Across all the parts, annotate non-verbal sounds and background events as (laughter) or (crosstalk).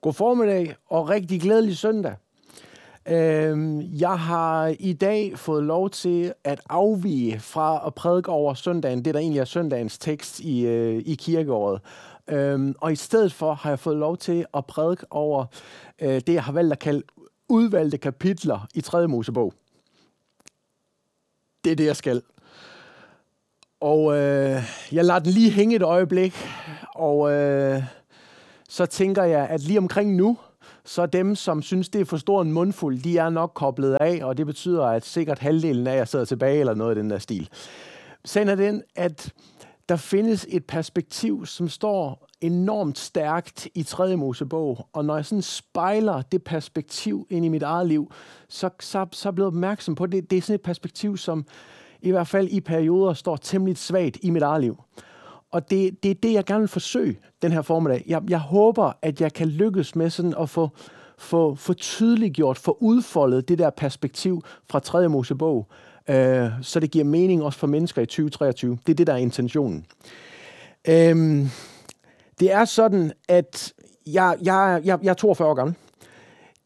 God formiddag og rigtig glædelig søndag. Øhm, jeg har i dag fået lov til at afvige fra at prædike over søndagen, det der egentlig er søndagens tekst i, øh, i kirkeåret. Øhm, og i stedet for har jeg fået lov til at prædike over øh, det, jeg har valgt at kalde udvalgte kapitler i 3. Mosebog. Det er det, jeg skal. Og øh, jeg lader den lige hænge et øjeblik, og øh, så tænker jeg, at lige omkring nu, så dem, som synes, det er for stor en mundfuld, de er nok koblet af, og det betyder, at sikkert halvdelen af jer sidder tilbage, eller noget i den der stil. Sagen er den, at der findes et perspektiv, som står enormt stærkt i 3. Mosebog, og når jeg sådan spejler det perspektiv ind i mit eget liv, så, så, så er jeg blevet opmærksom på, at det, det er sådan et perspektiv, som i hvert fald i perioder står temmelig svagt i mit eget liv. Og det, det er det, jeg gerne vil forsøge den her formiddag. Jeg, jeg håber, at jeg kan lykkes med sådan at få, få, få tydeliggjort, få udfoldet det der perspektiv fra 3. Mosebog, øh, så det giver mening også for mennesker i 2023. Det er det, der er intentionen. Øhm, det er sådan, at jeg, jeg, jeg, jeg er 42 år gammel.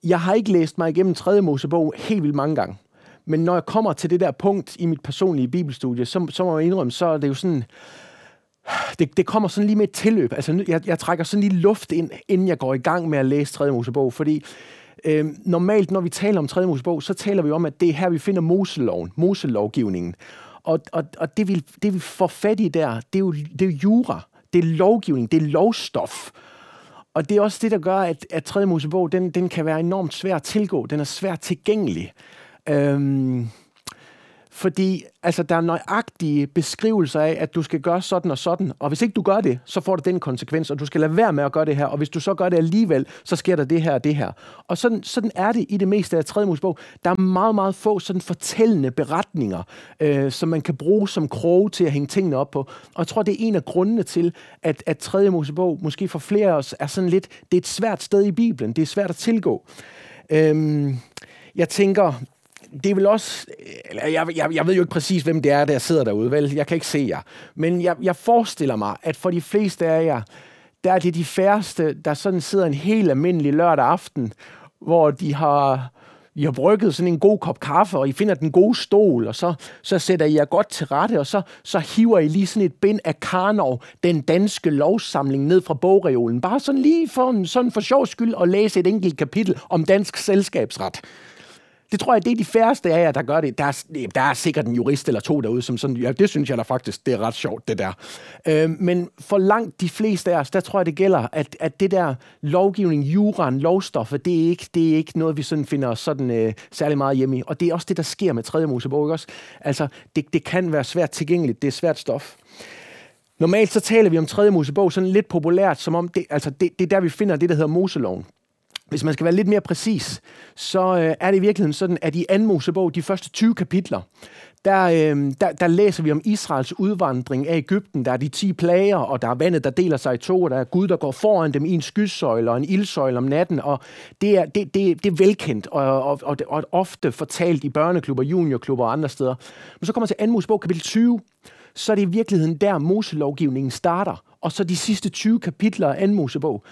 Jeg har ikke læst mig igennem 3. Mosebog helt vildt mange gange. Men når jeg kommer til det der punkt i mit personlige bibelstudie, så, så må jeg indrømme, så er det jo sådan, det, det kommer sådan lige med et tilløb. Altså, jeg, jeg trækker sådan lige luft ind, inden jeg går i gang med at læse 3. Mosebog, fordi øh, normalt, når vi taler om 3. Mosebog, så taler vi om, at det er her, vi finder Moseloven, Moselovgivningen. Og, og, og det, vi, det, vi får fat i der, det er jo, det er jo jura, det er lovgivning, det er lovstof. Og det er også det, der gør, at, at 3. Mosebog, den, den kan være enormt svær at tilgå. Den er svært tilgængelig. Øhm, fordi altså, der er nøjagtige beskrivelser af, at du skal gøre sådan og sådan, og hvis ikke du gør det, så får du den konsekvens, og du skal lade være med at gøre det her, og hvis du så gør det alligevel, så sker der det her og det her. Og sådan, sådan er det i det meste af 3. Mosebog. Der er meget, meget få sådan fortællende beretninger, øh, som man kan bruge som kroge til at hænge tingene op på. Og jeg tror, det er en af grundene til, at, at 3. Mosebog måske for flere af os er sådan lidt, det er et svært sted i Bibelen, det er svært at tilgå. Øhm, jeg tænker, det er vel også... Eller jeg, jeg, jeg ved jo ikke præcis, hvem det er, der sidder derude, vel? Jeg kan ikke se jer. Men jeg, jeg forestiller mig, at for de fleste af jer, der er det de færreste, der sådan sidder en helt almindelig lørdag aften, hvor de har, I har brygget sådan en god kop kaffe, og I finder den gode stol, og så, så sætter I jer godt til rette, og så, så hiver I lige sådan et bind af Karnov, den danske lovsamling, ned fra bogreolen. Bare sådan lige for, en, sådan for sjov skyld at læse et enkelt kapitel om dansk selskabsret. Det tror jeg, det er de færreste af jer, der gør det. Der er, der er sikkert en jurist eller to derude, som sådan, ja, det synes jeg da faktisk, det er ret sjovt, det der. Øh, men for langt de fleste af os, der tror jeg, det gælder, at, at det der lovgivning, juraen, lovstoffer, det er ikke, det er ikke noget, vi sådan finder sådan øh, særlig meget hjemme i. Og det er også det, der sker med 3. Mosebog, ikke også? Altså, det, det kan være svært tilgængeligt, det er svært stof. Normalt så taler vi om 3. Mosebog sådan lidt populært, som om det, altså det, det er der, vi finder det, der hedder Moseloven. Hvis man skal være lidt mere præcis, så øh, er det i virkeligheden sådan, at i 2. Mosebog, de første 20 kapitler, der, øh, der, der læser vi om Israels udvandring af Ægypten. Der er de 10 plager, og der er vandet, der deler sig i to, og der er Gud, der går foran dem i en skysøjle og en ildsøjle om natten. Og det er, det, det, det er velkendt og, og, og, og ofte fortalt i børneklubber, juniorklubber og andre steder. Men så kommer til 2. Mosebog, kapitel 20, så er det i virkeligheden der Moselovgivningen starter. Og så de sidste 20 kapitler af 2. Mosebog,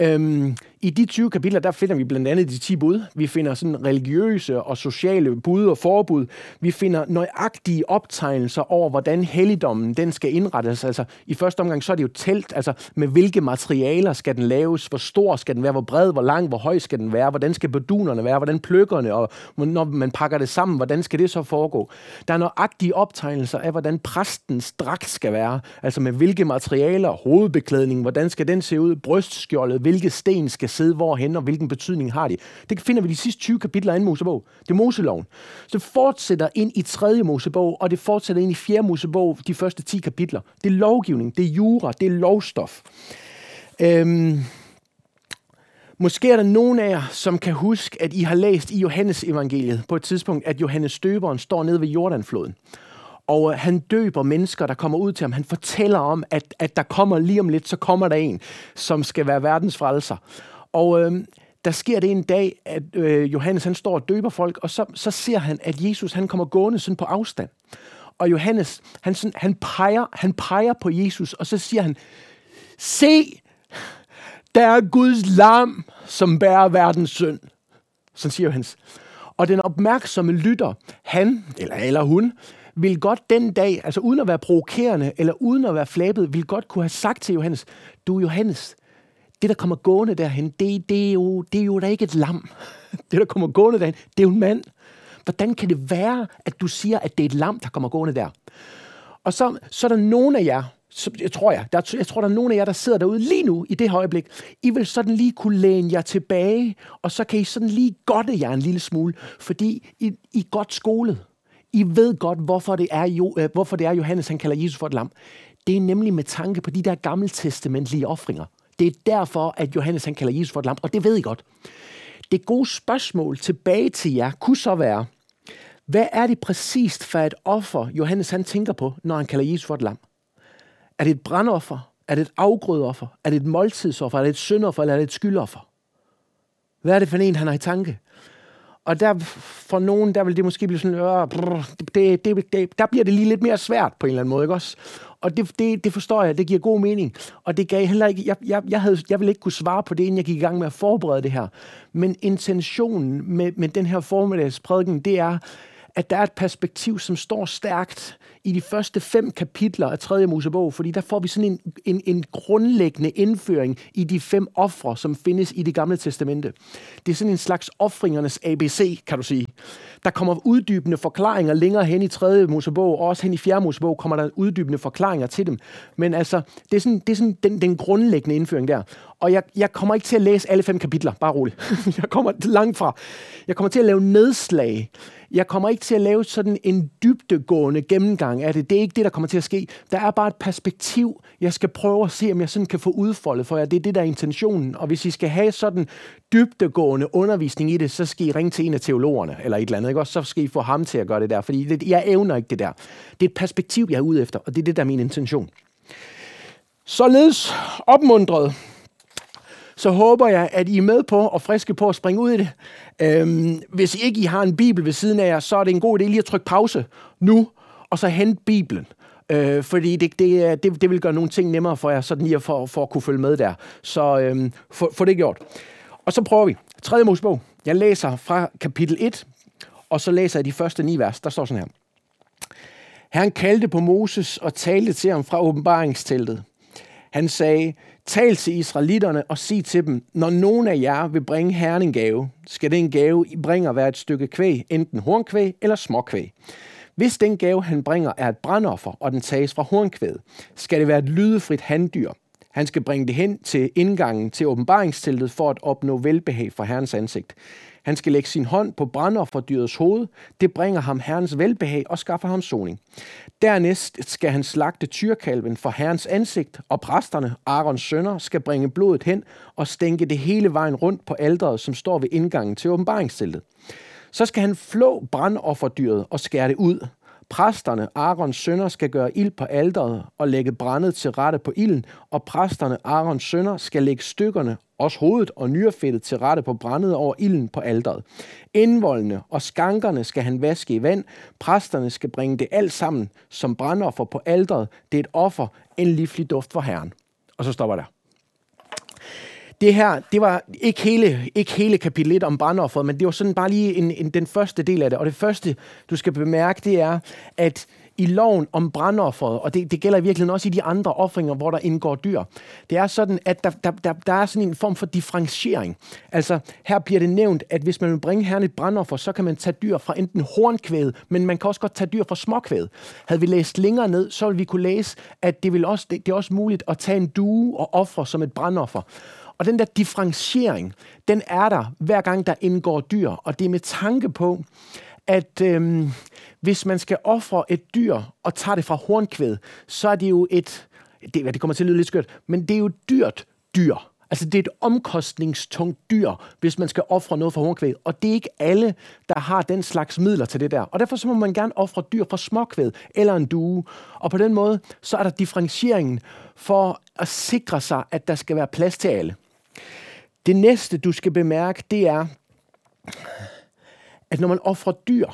Øhm, i de 20 kapitler, der finder vi blandt andet de 10 bud. Vi finder sådan religiøse og sociale bud og forbud. Vi finder nøjagtige optegnelser over, hvordan helligdommen den skal indrettes. Altså, I første omgang, så er det jo telt, altså med hvilke materialer skal den laves, hvor stor skal den være, hvor bred, hvor lang, hvor høj skal den være, hvordan skal bedunerne være, hvordan pløkkerne, og når man pakker det sammen, hvordan skal det så foregå? Der er nøjagtige optegnelser af, hvordan præstens dragt skal være, altså med hvilke materialer, hovedbeklædning, hvordan skal den se ud, brystskjoldet, hvilke sten skal sidde hvorhen, og hvilken betydning har de. Det finder vi de sidste 20 kapitler af Mosebog. Det er Moseloven. Så det fortsætter ind i 3. Mosebog, og det fortsætter ind i 4. Mosebog, de første 10 kapitler. Det er lovgivning, det er jura, det er lovstof. Øhm, Måske er der nogen af jer, som kan huske, at I har læst i Johannes evangeliet på et tidspunkt, at Johannes Døberen står nede ved Jordanfloden. Og øh, han døber mennesker, der kommer ud til ham. Han fortæller om, at, at der kommer lige om lidt, så kommer der en, som skal være verdens frelser. Og øh, der sker det en dag, at øh, Johannes han står og døber folk, og så, så ser han, at Jesus han kommer gående sådan på afstand. Og Johannes, han, sådan, han, peger, han peger på Jesus, og så siger han, se, der er Guds lam, som bærer verdens synd. Så siger Johannes. Og den opmærksomme lytter, han eller, eller hun, vil godt den dag, altså uden at være provokerende eller uden at være flabet, vil godt kunne have sagt til Johannes, du Johannes, det der kommer gående derhen, det, det, er jo, det er jo da ikke et lam. (laughs) Det der kommer gående derhen, det er jo en mand. Hvordan kan det være, at du siger, at det er et lam, der kommer gående der? Og så, så er der nogen af jer, så, jeg tror jeg, der, jeg tror, der er nogen af jer, der sidder derude lige nu, i det her øjeblik. I vil sådan lige kunne læne jer tilbage, og så kan I sådan lige godte jer en lille smule, fordi I, I er godt skolet. I ved godt, hvorfor det, er jo, øh, hvorfor det er, Johannes han kalder Jesus for et lam. Det er nemlig med tanke på de der gammeltestamentlige offringer. Det er derfor, at Johannes han kalder Jesus for et lam, og det ved I godt. Det gode spørgsmål tilbage til jer kunne så være, hvad er det præcist for et offer, Johannes han tænker på, når han kalder Jesus for et lam? Er det et brandoffer? Er det et afgrødeoffer? Er det et måltidsoffer? Er det et syndoffer? Eller er det et skyldoffer? Hvad er det for en, han har i tanke? Og der, for nogen, der vil det måske blive sådan, øh, brr, det, det, det, der bliver det lige lidt mere svært på en eller anden måde, ikke også? Og det, det, det forstår jeg, det giver god mening. Og det gav heller ikke, jeg, jeg, jeg, havde, jeg ville ikke kunne svare på det, inden jeg gik i gang med at forberede det her. Men intentionen med, med den her formiddagsprædiken, det er, at der er et perspektiv, som står stærkt i de første fem kapitler af 3. Mosebog, fordi der får vi sådan en, en, en grundlæggende indføring i de fem ofre, som findes i det gamle testamente. Det er sådan en slags offringernes ABC, kan du sige. Der kommer uddybende forklaringer længere hen i 3. Mosebog, og også hen i 4. Mosebog kommer der uddybende forklaringer til dem. Men altså, det er sådan, det er sådan den, den grundlæggende indføring der. Og jeg, jeg kommer ikke til at læse alle fem kapitler, bare roligt. (laughs) jeg kommer langt fra. Jeg kommer til at lave nedslag jeg kommer ikke til at lave sådan en dybdegående gennemgang af det. Det er ikke det, der kommer til at ske. Der er bare et perspektiv, jeg skal prøve at se, om jeg sådan kan få udfoldet for jer. Det er det, der er intentionen. Og hvis I skal have sådan dybdegående undervisning i det, så skal I ringe til en af teologerne, eller et eller andet. Ikke? Også så skal I få ham til at gøre det der, fordi det, jeg evner ikke det der. Det er et perspektiv, jeg er ude efter, og det er det, der er min intention. Således opmundret så håber jeg, at I er med på og friske på at springe ud i det. Øhm, hvis ikke I har en bibel ved siden af jer, så er det en god idé lige at trykke pause nu, og så hente bibelen. Øh, fordi det, det, det, det vil gøre nogle ting nemmere for jer, sådan lige for, for at kunne følge med der. Så øhm, få, få det gjort. Og så prøver vi. 3. Mosebog. Jeg læser fra kapitel 1, og så læser jeg de første ni vers. Der står sådan her. Herren kaldte på Moses og talte til ham fra åbenbaringsteltet. Han sagde, tal til israelitterne og sig til dem, når nogen af jer vil bringe herren en gave, skal den gave, I bringer, være et stykke kvæg, enten hornkvæg eller småkvæg. Hvis den gave, han bringer, er et brandoffer, og den tages fra hornkvædet, skal det være et lydefrit handdyr. Han skal bringe det hen til indgangen til åbenbaringsteltet for at opnå velbehag for Herrens ansigt. Han skal lægge sin hånd på brændofferdyrets hoved. Det bringer ham herrens velbehag og skaffer ham soning. Dernæst skal han slagte tyrkalven for herrens ansigt, og præsterne, Arons sønner, skal bringe blodet hen og stænke det hele vejen rundt på alderet, som står ved indgangen til åbenbaringsteltet. Så skal han flå brandofferdyret og skære det ud. Præsterne, Arons sønner, skal gøre ild på alderet og lægge brændet til rette på ilden, og præsterne, Arons sønner, skal lægge stykkerne, også hovedet og nyrefættet til rette på brændet over ilden på alderet. Indvoldene og skankerne skal han vaske i vand. Præsterne skal bringe det alt sammen som brandoffer på alderet. Det er et offer, en livlig duft for Herren. Og så stopper der det her, det var ikke hele, ikke hele kapitel 1 om brandofferet, men det var sådan bare lige en, en, den første del af det. Og det første, du skal bemærke, det er, at i loven om brandofferet, og det, det gælder i virkeligheden også i de andre offringer, hvor der indgår dyr, det er sådan, at der, der, der, der er sådan en form for differentiering. Altså, her bliver det nævnt, at hvis man vil bringe herren et brandoffer, så kan man tage dyr fra enten hornkvæd, men man kan også godt tage dyr fra småkvæd. Havde vi læst længere ned, så ville vi kunne læse, at det, vil også, det, det er også muligt at tage en due og ofre som et brandoffer. Og den der differentiering, den er der, hver gang der indgår dyr. Og det er med tanke på, at øhm, hvis man skal ofre et dyr og tage det fra hornkvæd, så er det jo et, det, det kommer til at lyde lidt skørt, men det er jo et dyrt dyr. Altså det er et omkostningstungt dyr, hvis man skal ofre noget for hornkvæd. Og det er ikke alle, der har den slags midler til det der. Og derfor så må man gerne ofre dyr fra småkvæd eller en due. Og på den måde, så er der differentieringen for at sikre sig, at der skal være plads til alle. Det næste, du skal bemærke, det er, at når man offrer dyr,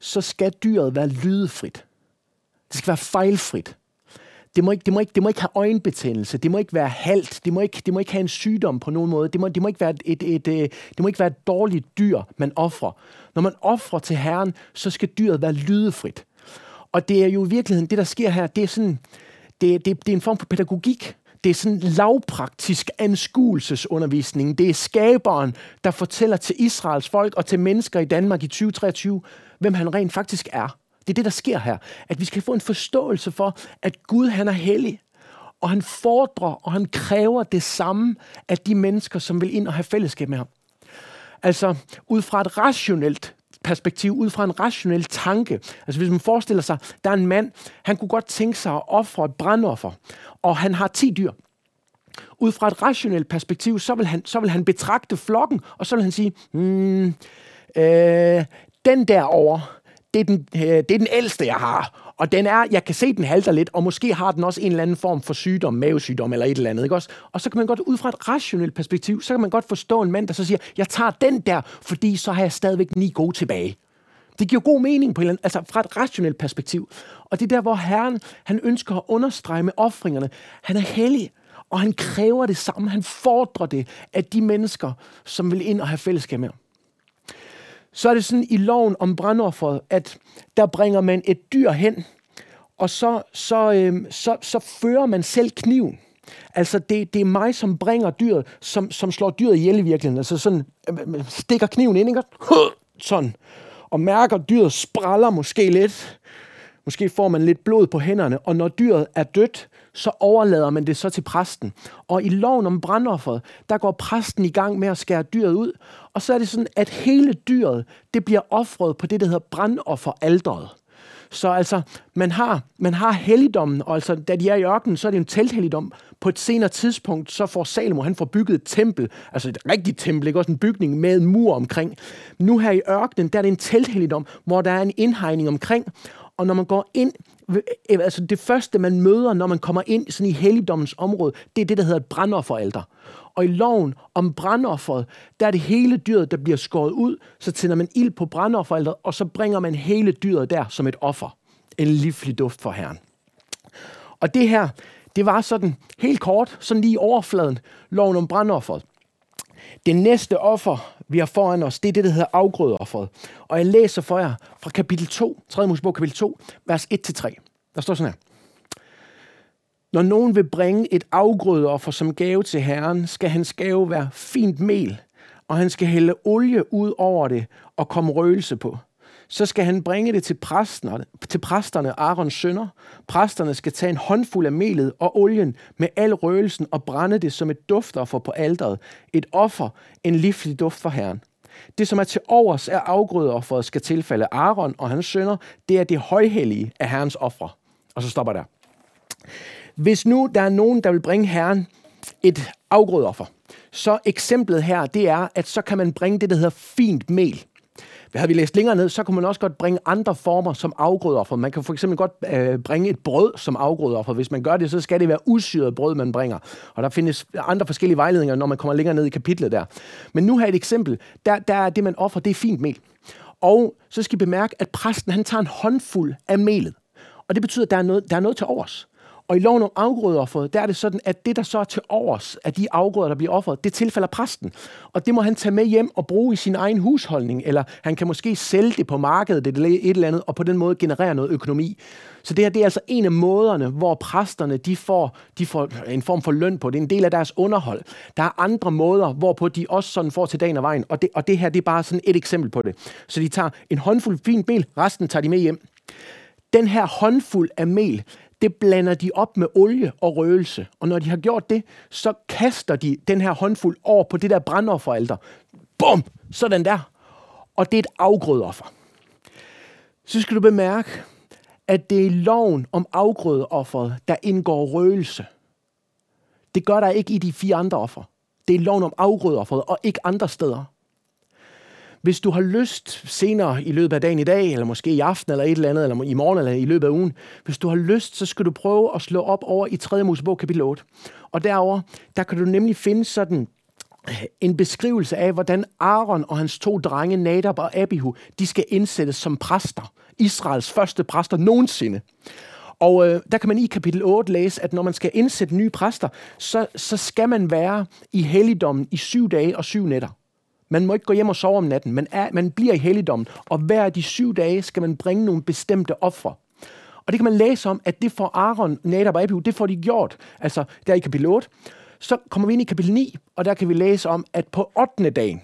så skal dyret være lydefrit. Det skal være fejlfrit. det må, ikke, det, må ikke, det må ikke have øjenbetændelse, det må ikke være halt, det må ikke, det må ikke have en sygdom på nogen måde, det må, det må, ikke, være et, et, et, et, det må ikke være et dårligt dyr, man offrer. Når man offrer til Herren, så skal dyret være lydefrit. Og det er jo i virkeligheden, det der sker her, det er sådan, det, det, det er en form for pædagogik. Det er sådan lavpraktisk anskuelsesundervisning. Det er skaberen, der fortæller til Israels folk og til mennesker i Danmark i 2023, hvem han rent faktisk er. Det er det, der sker her. At vi skal få en forståelse for, at Gud han er hellig. Og han fordrer og han kræver det samme af de mennesker, som vil ind og have fællesskab med ham. Altså, ud fra et rationelt perspektiv, ud fra en rationel tanke. Altså hvis man forestiller sig, der er en mand, han kunne godt tænke sig at ofre et brandoffer, og han har 10 dyr. Ud fra et rationelt perspektiv, så vil han, så vil han betragte flokken, og så vil han sige, hmm, øh, den derovre, det er, den, øh, det er den ældste, jeg har. Og den er, jeg kan se, den halter lidt, og måske har den også en eller anden form for sygdom, mavesygdom eller et eller andet. Ikke også? Og så kan man godt ud fra et rationelt perspektiv, så kan man godt forstå en mand, der så siger, jeg tager den der, fordi så har jeg stadigvæk ni gode tilbage. Det giver god mening på en eller anden, altså fra et rationelt perspektiv. Og det er der, hvor Herren, han ønsker at understrege med offringerne. Han er hellig, og han kræver det samme. Han fordrer det af de mennesker, som vil ind og have fællesskab med ham så er det sådan i loven om brandofferet, at der bringer man et dyr hen, og så, så, øh, så, så fører man selv kniven. Altså, det, det er mig, som bringer dyret, som, som slår dyret ihjel i virkeligheden. Altså sådan, øh, stikker kniven ind, ikke? Sådan. Og mærker, at dyret spræller måske lidt. Måske får man lidt blod på hænderne. Og når dyret er dødt, så overlader man det så til præsten. Og i loven om brandofferet, der går præsten i gang med at skære dyret ud, og så er det sådan, at hele dyret, det bliver offret på det, der hedder brandofferalderet. Så altså, man har, man har helligdommen, og altså, da de er i ørkenen, så er det en telthelligdom. På et senere tidspunkt, så får Salomo, han får bygget et tempel, altså et rigtigt tempel, ikke også en bygning med en mur omkring. Nu her i ørkenen, der er det en telthelligdom, hvor der er en indhegning omkring, og når man går ind Øh, altså det første, man møder, når man kommer ind sådan i helligdommens område, det er det, der hedder et brandofferalter. Og i loven om brandofferet, der er det hele dyret, der bliver skåret ud, så tænder man ild på brandofferalteret, og så bringer man hele dyret der som et offer. En livlig duft for Herren. Og det her, det var sådan helt kort, sådan lige overfladen, loven om brandofferet. Det næste offer, vi har foran os, det er det, der hedder afgrødeofferet. Og jeg læser for jer fra kapitel 2, 3. Mosebog kapitel 2, vers 1-3. Der står sådan her. Når nogen vil bringe et afgrødeoffer som gave til Herren, skal hans gave være fint mel, og han skal hælde olie ud over det og komme røgelse på så skal han bringe det til præsterne, til præsterne Arons sønner. Præsterne skal tage en håndfuld af melet og olien med al røgelsen og brænde det som et duftoffer på alderet. Et offer, en livlig duft for Herren. Det, som er til overs af afgrødeofferet, skal tilfalde Aaron og hans sønner. Det er det højhellige af Herrens ofre. Og så stopper der. Hvis nu der er nogen, der vil bringe Herren et afgrødeoffer, så eksemplet her, det er, at så kan man bringe det, der hedder fint mel. Havde vi læst længere ned, så kunne man også godt bringe andre former som afgrødeoffer. Man kan for eksempel godt øh, bringe et brød som afgrødeoffer. Hvis man gør det, så skal det være usyret brød, man bringer. Og der findes andre forskellige vejledninger, når man kommer længere ned i kapitlet der. Men nu har et eksempel. Der, der er det, man offer, det er fint mel. Og så skal I bemærke, at præsten han tager en håndfuld af melet. Og det betyder, at der er noget, der er noget til overs. Og i loven om afgrødeofferet, der er det sådan, at det, der så er til overs af de afgrøder, der bliver offeret, det tilfalder præsten. Og det må han tage med hjem og bruge i sin egen husholdning, eller han kan måske sælge det på markedet eller et eller andet, og på den måde generere noget økonomi. Så det her det er altså en af måderne, hvor præsterne de får, de får en form for løn på. Det er en del af deres underhold. Der er andre måder, hvorpå de også sådan får til dagen og vejen. Og det, og det her det er bare sådan et eksempel på det. Så de tager en håndfuld fint mel, resten tager de med hjem. Den her håndfuld af mel, det blander de op med olie og røgelse. Og når de har gjort det, så kaster de den her håndfuld over på det der brandofferalter. Bum! Sådan der. Og det er et afgrødeoffer. Så skal du bemærke, at det er loven om afgrødeofferet, der indgår røgelse. Det gør der ikke i de fire andre offer. Det er loven om afgrødeofferet, og ikke andre steder. Hvis du har lyst senere i løbet af dagen i dag, eller måske i aften, eller et eller andet, eller i morgen, eller i løbet af ugen, hvis du har lyst, så skal du prøve at slå op over i 3. Mosebog kapitel 8. Og derover der kan du nemlig finde sådan øh, en beskrivelse af, hvordan Aaron og hans to drenge, Nadab og Abihu, de skal indsættes som præster. Israels første præster nogensinde. Og øh, der kan man i kapitel 8 læse, at når man skal indsætte nye præster, så, så skal man være i helligdommen i syv dage og syv nætter. Man må ikke gå hjem og sove om natten. Man, er, man bliver i helligdommen, og hver af de syv dage skal man bringe nogle bestemte ofre. Og det kan man læse om, at det får Aaron, Nadab og Abihu, det får de gjort. Altså, der i kapitel 8. Så kommer vi ind i kapitel 9, og der kan vi læse om, at på 8. dagen,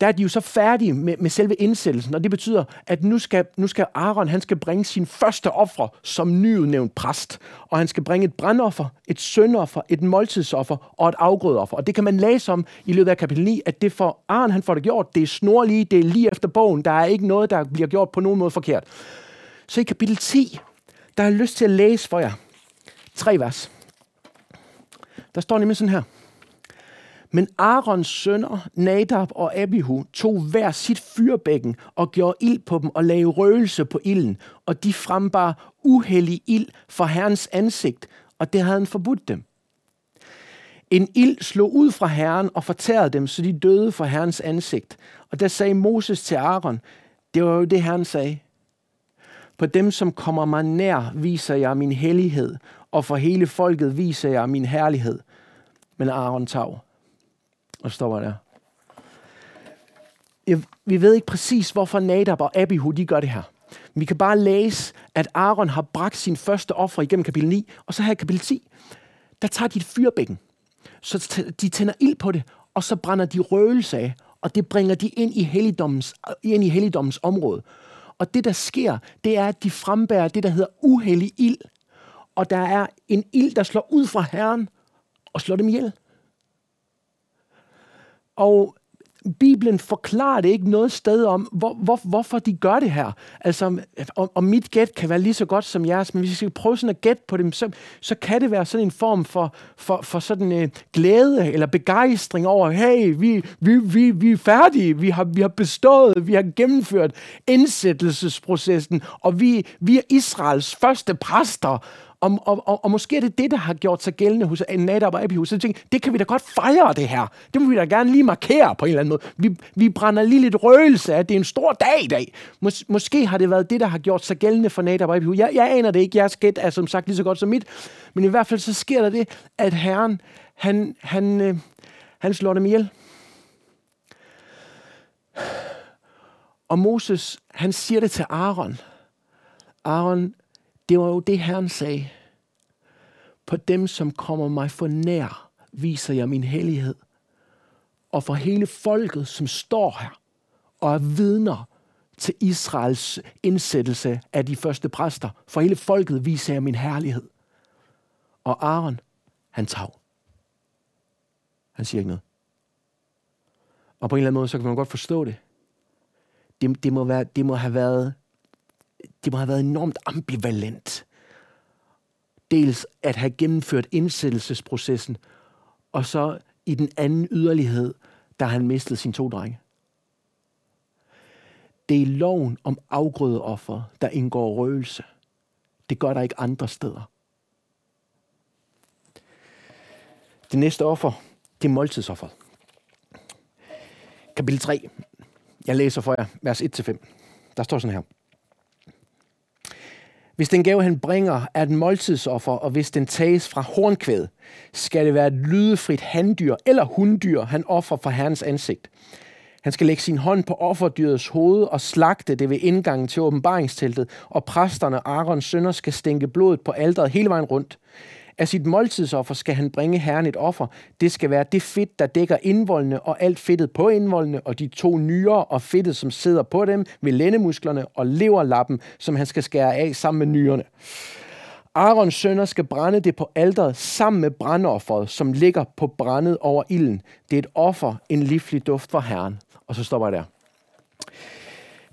der er de jo så færdige med, med selve indsættelsen, og det betyder, at nu skal, nu skal Aaron han skal bringe sin første offer som nyudnævnt præst. Og han skal bringe et brandoffer, et søndoffer, et måltidsoffer og et afgrødeoffer. Og det kan man læse om i løbet af kapitel 9, at det for Aaron han får det gjort. Det er snorlige, det er lige efter bogen. Der er ikke noget, der bliver gjort på nogen måde forkert. Så i kapitel 10, der har jeg lyst til at læse for jer tre vers. Der står nemlig sådan her. Men Arons sønner, Nadab og Abihu, tog hver sit fyrbækken og gjorde ild på dem og lagde røgelse på ilden, og de frembar uheldig ild for Herrens ansigt, og det havde han forbudt dem. En ild slog ud fra Herren og fortærede dem, så de døde for Herrens ansigt. Og der sagde Moses til Aaron, det var jo det, Herren sagde. På dem, som kommer mig nær, viser jeg min hellighed, og for hele folket viser jeg min herlighed. Men Aaron tav. Og så står der. Jeg, vi ved ikke præcis, hvorfor Nadab og Abihu de gør det her. Vi kan bare læse, at Aaron har bragt sin første offer igennem kapitel 9, og så her i kapitel 10, der tager de et fyrbækken. Så de tænder ild på det, og så brænder de røgelse af, og det bringer de ind i helligdommens, ind i helligdommens område. Og det, der sker, det er, at de frembærer det, der hedder uhellig ild. Og der er en ild, der slår ud fra Herren og slår dem ihjel. Og Bibelen forklarer det ikke noget sted om, hvor, hvor, hvorfor de gør det her. Altså, og, og mit gæt kan være lige så godt som jeres, men hvis vi skal prøve sådan at gætte på dem, så, så kan det være sådan en form for, for, for sådan en uh, glæde eller begejstring over, hey, vi, vi, vi, vi er færdige, vi har, vi har bestået, vi har gennemført indsættelsesprocessen, og vi, vi er Israels første præster, og, og, og, og måske er det det, der har gjort sig gældende hos Nadab og Abihu. Så jeg tænkte, det kan vi da godt fejre det her. Det må vi da gerne lige markere på en eller anden måde. Vi, vi brænder lige lidt røgelse af, at det er en stor dag i dag. Mås, måske har det været det, der har gjort sig gældende for Nadab og Abihu. Jeg, jeg aner det ikke. Jeres gæt er som sagt lige så godt som mit. Men i hvert fald så sker der det, at Herren, han, han, øh, han slår dem ihjel. Og Moses, han siger det til Aaron. Aaron, det var jo det, Herren sagde. På dem, som kommer mig for nær, viser jeg min hellighed. Og for hele folket, som står her og er vidner til Israels indsættelse af de første præster, for hele folket viser jeg min herlighed. Og Aaron, han tav. Han siger ikke noget. Og på en eller anden måde, så kan man godt forstå det. Det, det, må, være, det må have været det må have været enormt ambivalent. Dels at have gennemført indsættelsesprocessen, og så i den anden yderlighed, da han mistede sine to drenge. Det er loven om afgrødeoffer, der indgår røgelse. Det gør der ikke andre steder. Det næste offer, det er måltidsofferet. Kapitel 3. Jeg læser for jer, vers 1-5. Der står sådan her. Hvis den gave, han bringer, er et måltidsoffer, og hvis den tages fra hornkvæd, skal det være et lydefrit handdyr eller hunddyr, han offer for Herrens ansigt. Han skal lægge sin hånd på offerdyrets hoved og slagte det ved indgangen til åbenbaringsteltet, og præsterne Arons sønner skal stænke blodet på alderet hele vejen rundt. Af sit måltidsoffer skal han bringe Herren et offer. Det skal være det fedt, der dækker indvoldene og alt fedtet på indvoldene, og de to nyere og fedtet, som sidder på dem ved lændemusklerne og leverlappen, som han skal skære af sammen med nyrerne. Arons sønner skal brænde det på alderet sammen med brandofferet, som ligger på brændet over ilden. Det er et offer, en livlig duft for Herren. Og så stopper jeg der.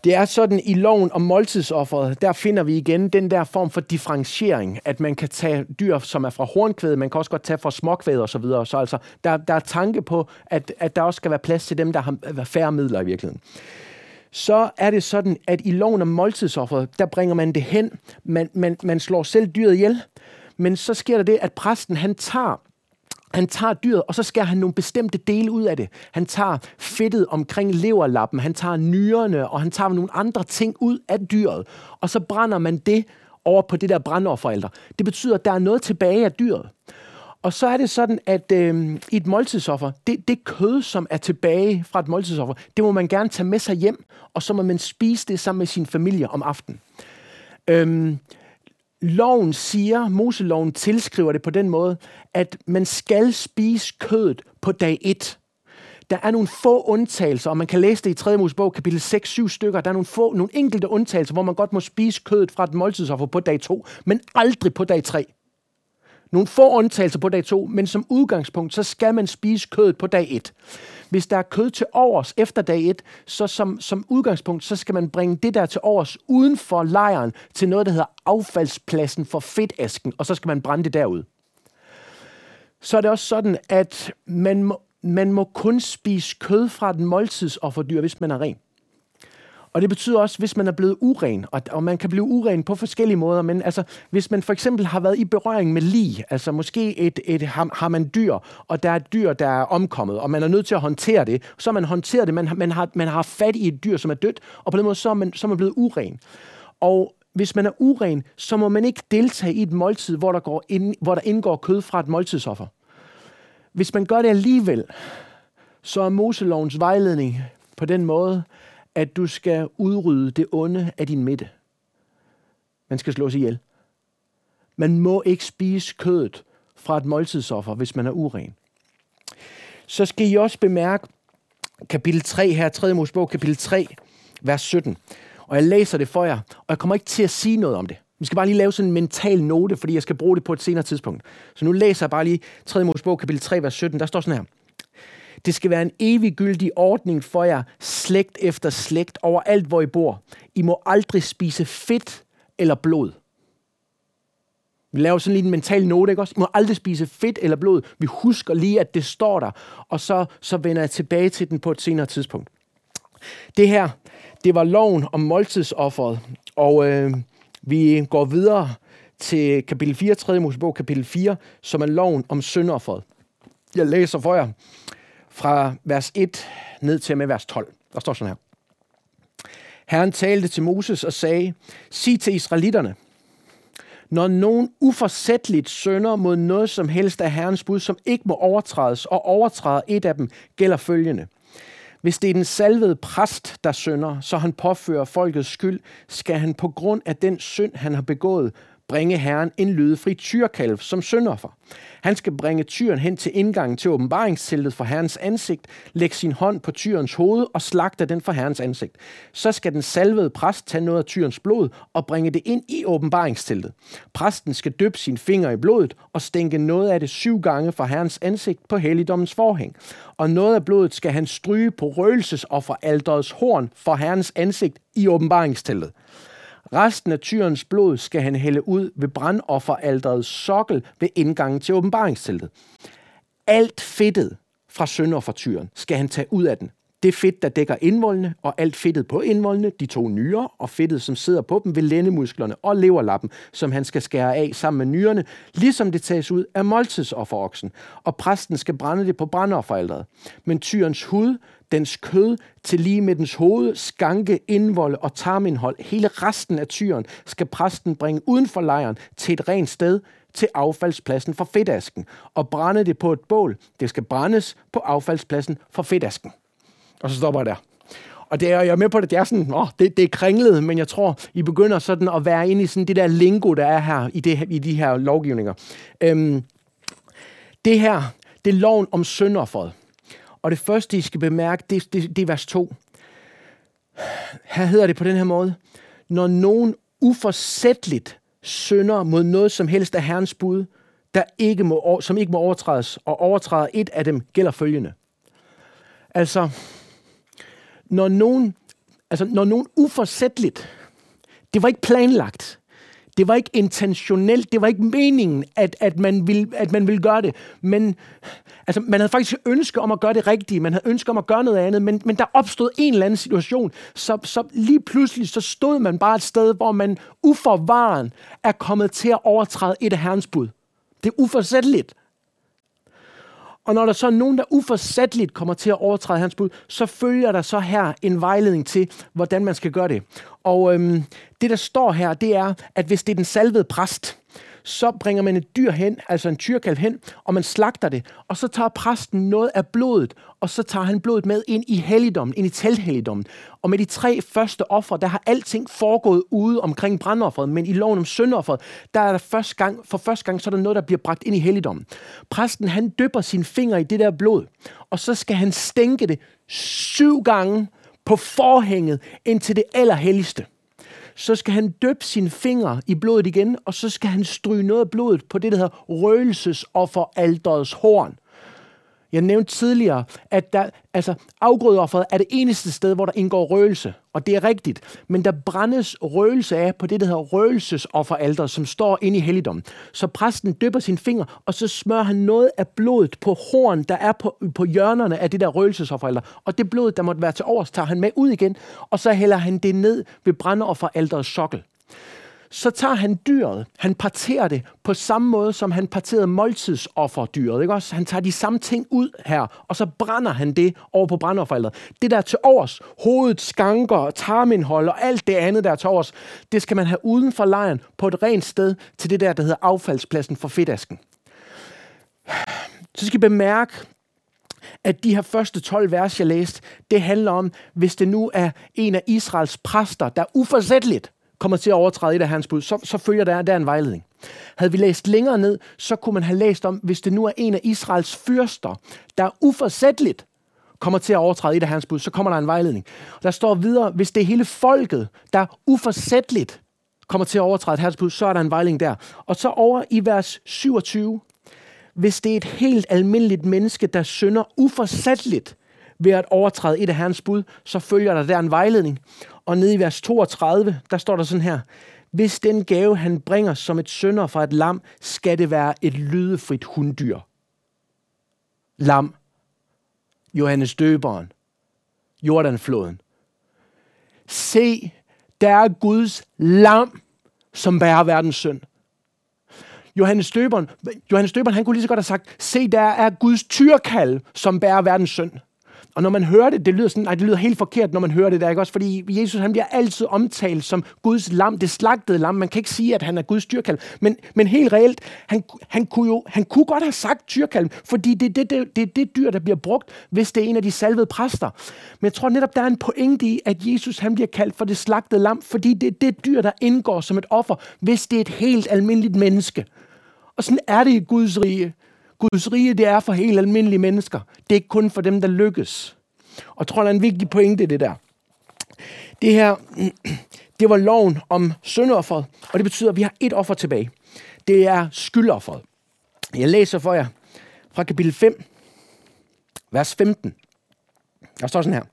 Det er sådan, i loven om måltidsofferet, der finder vi igen den der form for differentiering, at man kan tage dyr, som er fra hornkvæd, man kan også godt tage fra småkvæd og så videre. Så altså, der, der er tanke på, at, at der også skal være plads til dem, der har færre midler i virkeligheden. Så er det sådan, at i loven om måltidsofferet, der bringer man det hen, man, man, man slår selv dyret ihjel, men så sker der det, at præsten han tager han tager dyret, og så skærer han nogle bestemte dele ud af det. Han tager fedtet omkring leverlappen, han tager nyrerne, og han tager nogle andre ting ud af dyret. Og så brænder man det over på det der brandofferalter. Det betyder, at der er noget tilbage af dyret. Og så er det sådan, at øh, i et måltidsoffer, det, det kød, som er tilbage fra et måltidsoffer, det må man gerne tage med sig hjem, og så må man spise det sammen med sin familie om aftenen. Øhm, loven siger, Moseloven tilskriver det på den måde, at man skal spise kødet på dag 1. Der er nogle få undtagelser, og man kan læse det i 3. Mosebog, kapitel 6-7 stykker. Der er nogle, få, nogle enkelte undtagelser, hvor man godt må spise kødet fra et måltidsoffer på dag 2, men aldrig på dag 3. Nogle få undtagelser på dag 2, men som udgangspunkt, så skal man spise kødet på dag 1. Hvis der er kød til overs efter dag 1, så som, som udgangspunkt, så skal man bringe det der til overs uden for lejren til noget, der hedder affaldspladsen for fedtasken, og så skal man brænde det derud. Så er det også sådan, at man må, man må kun spise kød fra den måltidsofferdyr, hvis man er ren. Og det betyder også, hvis man er blevet uren, og, og man kan blive uren på forskellige måder, men altså, hvis man for eksempel har været i berøring med lig, altså måske et, et, har, har man dyr, og der er et dyr, der er omkommet, og man er nødt til at håndtere det, så man håndterer det, man, man, har, man har fat i et dyr, som er dødt, og på den måde så er man, så er man blevet uren. Og hvis man er uren, så må man ikke deltage i et måltid, hvor der, går ind, hvor der indgår kød fra et måltidsoffer. Hvis man gør det alligevel, så er Moselovens vejledning på den måde, at du skal udrydde det onde af din midte. Man skal slås ihjel. Man må ikke spise kødet fra et måltidsoffer, hvis man er uren. Så skal I også bemærke kapitel 3 her, 3. Mosebog, kapitel 3, vers 17. Og jeg læser det for jer, og jeg kommer ikke til at sige noget om det. Vi skal bare lige lave sådan en mental note, fordi jeg skal bruge det på et senere tidspunkt. Så nu læser jeg bare lige 3. Mosebog, kapitel 3, vers 17. Der står sådan her. Det skal være en eviggyldig ordning for jer, slægt efter slægt, overalt hvor I bor. I må aldrig spise fedt eller blod. Vi laver sådan lige en mental note, ikke også? I må aldrig spise fedt eller blod. Vi husker lige, at det står der, og så, så vender jeg tilbage til den på et senere tidspunkt. Det her, det var loven om måltidsofferet, og øh, vi går videre til kapitel 4, 3. Mosebog, kapitel 4, som er loven om syndofferet. Jeg læser for jer fra vers 1 ned til med vers 12. Der står sådan her. Herren talte til Moses og sagde, sig til israelitterne, når nogen uforsætteligt sønder mod noget som helst af Herrens bud, som ikke må overtrædes, og overtræder et af dem, gælder følgende. Hvis det er den salvede præst, der synder, så han påfører folkets skyld, skal han på grund af den synd, han har begået, bringe Herren en lydefri tyrkalv som syndoffer. Han skal bringe tyren hen til indgangen til åbenbaringsteltet for Herrens ansigt, lægge sin hånd på tyrens hoved og slagte den for Herrens ansigt. Så skal den salvede præst tage noget af tyrens blod og bringe det ind i åbenbaringsteltet. Præsten skal døbe sin finger i blodet og stænke noget af det syv gange for Herrens ansigt på helligdommens forhæng. Og noget af blodet skal han stryge på røgelsesofferalderets horn for Herrens ansigt i åbenbaringsteltet. Resten af tyrens blod skal han hælde ud ved brandofferalderets sokkel ved indgangen til åbenbaringsteltet. Alt fedtet fra søndoffertyren skal han tage ud af den. Det fedt, der dækker indvoldene, og alt fedtet på indvoldene, de to nyrer og fedtet, som sidder på dem ved lændemusklerne og leverlappen, som han skal skære af sammen med nyrerne, ligesom det tages ud af måltidsofferoksen. Og præsten skal brænde det på brandofferalderet. Men tyrens hud, dens kød, til lige med dens hoved, skanke, indvold og tarmindhold, hele resten af tyren, skal præsten bringe uden for lejren til et rent sted, til affaldspladsen for fedtasken, og brænde det på et bål. Det skal brændes på affaldspladsen for fedtasken. Og så stopper jeg der. Og det er, jeg er med på det, det er sådan, åh, det, det er kringlet, men jeg tror, I begynder sådan at være inde i sådan det der lingo, der er her i, det, i de her lovgivninger. Øhm, det her, det er loven om syndofferet. Og det første, I skal bemærke, det, det, det er vers 2. Her hedder det på den her måde. Når nogen uforsætteligt synder mod noget som helst af Herrens bud, der ikke må, som ikke må overtrædes, og overtræder et af dem, gælder følgende. Altså, når nogen, altså, når nogen uforsætteligt, det var ikke planlagt, det var ikke intentionelt, det var ikke meningen, at, at, man, ville, at man ville gøre det, men altså, man havde faktisk ønske om at gøre det rigtige, man havde ønske om at gøre noget andet, men, men der opstod en eller anden situation, så, så lige pludselig så stod man bare et sted, hvor man uforvaren er kommet til at overtræde et af herrens bud. Det er uforsætteligt. Og når der så er nogen, der uforsætteligt kommer til at overtræde hans bud, så følger der så her en vejledning til, hvordan man skal gøre det. Og øhm, det, der står her, det er, at hvis det er den salvede præst, så bringer man et dyr hen, altså en tyrkalv hen, og man slagter det. Og så tager præsten noget af blodet, og så tager han blodet med ind i helligdommen, ind i telthelligdommen. Og med de tre første ofre, der har alting foregået ude omkring brandofferet, men i loven om syndofferet, der er der første gang, for første gang, så er der noget, der bliver bragt ind i helligdommen. Præsten, han dypper sin finger i det der blod, og så skal han stænke det syv gange på forhænget ind til det allerhelligste så skal han døbe sine fingre i blodet igen, og så skal han stryge noget af blodet på det, der hedder røgelsesofferalderets horn. Jeg nævnte tidligere, at der, altså, afgrødeofferet er det eneste sted, hvor der indgår røgelse. Og det er rigtigt. Men der brændes røgelse af på det, der hedder røgelsesofferalter, som står inde i helligdommen. Så præsten dypper sin finger, og så smører han noget af blodet på horn, der er på, på hjørnerne af det der røgelsesofferalter. Og det blod, der måtte være til overs, tager han med ud igen, og så hælder han det ned ved brændeofferalterets sokkel så tager han dyret, han parterer det på samme måde, som han parterede måltidsofferdyret. Ikke også? Han tager de samme ting ud her, og så brænder han det over på brændofferalderet. Det der til overs, hovedet, skanker, tarmindhold og alt det andet, der til overs, det skal man have uden for lejren på et rent sted til det der, der hedder affaldspladsen for fedtasken. Så skal I bemærke, at de her første 12 vers, jeg læste, det handler om, hvis det nu er en af Israels præster, der uforsætteligt kommer til at overtræde et af hans bud, så, så følger der, der en vejledning. Havde vi læst længere ned, så kunne man have læst om, hvis det nu er en af Israels fyrster, der uforsætteligt kommer til at overtræde et af hans bud, så kommer der en vejledning. Der står videre, hvis det er hele folket, der uforsætteligt kommer til at overtræde et hans bud, så er der en vejledning der. Og så over i vers 27, hvis det er et helt almindeligt menneske, der synder uforsætteligt ved at overtræde et af Herrens bud, så følger der der en vejledning. Og nede i vers 32, der står der sådan her. Hvis den gave, han bringer som et sønder fra et lam, skal det være et lydefrit hunddyr. Lam. Johannes Døberen. Jordanfloden. Se, der er Guds lam, som bærer verdens synd. Johannes Døberen, Johannes Døberen, han kunne lige så godt have sagt, se, der er Guds tyrkald, som bærer verdens synd. Og når man hører det, det lyder, sådan, nej, det lyder helt forkert, når man hører det der, ikke også? Fordi Jesus, han bliver altid omtalt som Guds lam, det slagtede lam. Man kan ikke sige, at han er Guds tyrkalv. Men, men helt reelt, han, han, kunne jo, han kunne godt have sagt tyrkalv, fordi det er det, det, det, det dyr, der bliver brugt, hvis det er en af de salvede præster. Men jeg tror netop, der er en pointe i, at Jesus, han bliver kaldt for det slagtede lam, fordi det er det dyr, der indgår som et offer, hvis det er et helt almindeligt menneske. Og sådan er det i Guds rige. Guds rige, det er for helt almindelige mennesker. Det er ikke kun for dem, der lykkes. Og jeg tror, der er en vigtig pointe det der. Det her, (clears throat) det var loven om syndofferet, og det betyder, at vi har et offer tilbage. Det er skyldofferet. Jeg læser for jer fra kapitel 5, vers 15. Der står sådan her.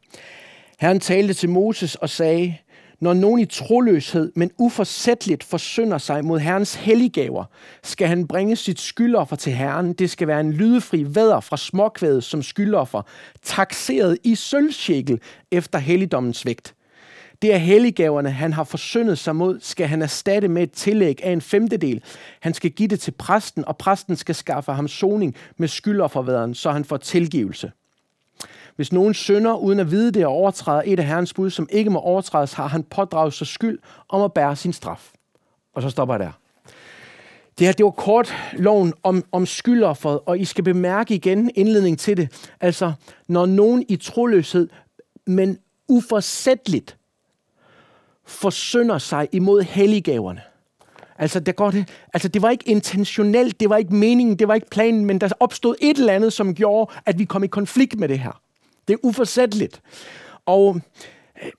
Herren talte til Moses og sagde, når nogen i troløshed, men uforsætteligt forsynder sig mod Herrens helliggaver, skal han bringe sit skyldoffer til Herren. Det skal være en lydefri væder fra småkvædet som skyldoffer, taxeret i sølvsjekel efter helligdommens vægt. Det er helliggaverne, han har forsyndet sig mod, skal han erstatte med et tillæg af en femtedel. Han skal give det til præsten, og præsten skal skaffe ham soning med skyldoffervæderen, så han får tilgivelse. Hvis nogen synder uden at vide det og overtræder et af Herrens bud, som ikke må overtrædes, har han pådraget sig skyld om at bære sin straf. Og så stopper jeg der. Det her, det var kort loven om, om skyldofferet, og I skal bemærke igen indledning til det. Altså, når nogen i troløshed, men uforsætteligt, forsynder sig imod helliggaverne. Altså, der går det, altså, det var ikke intentionelt, det var ikke meningen, det var ikke planen, men der opstod et eller andet, som gjorde, at vi kom i konflikt med det her. Det er uforsætteligt. Og øh,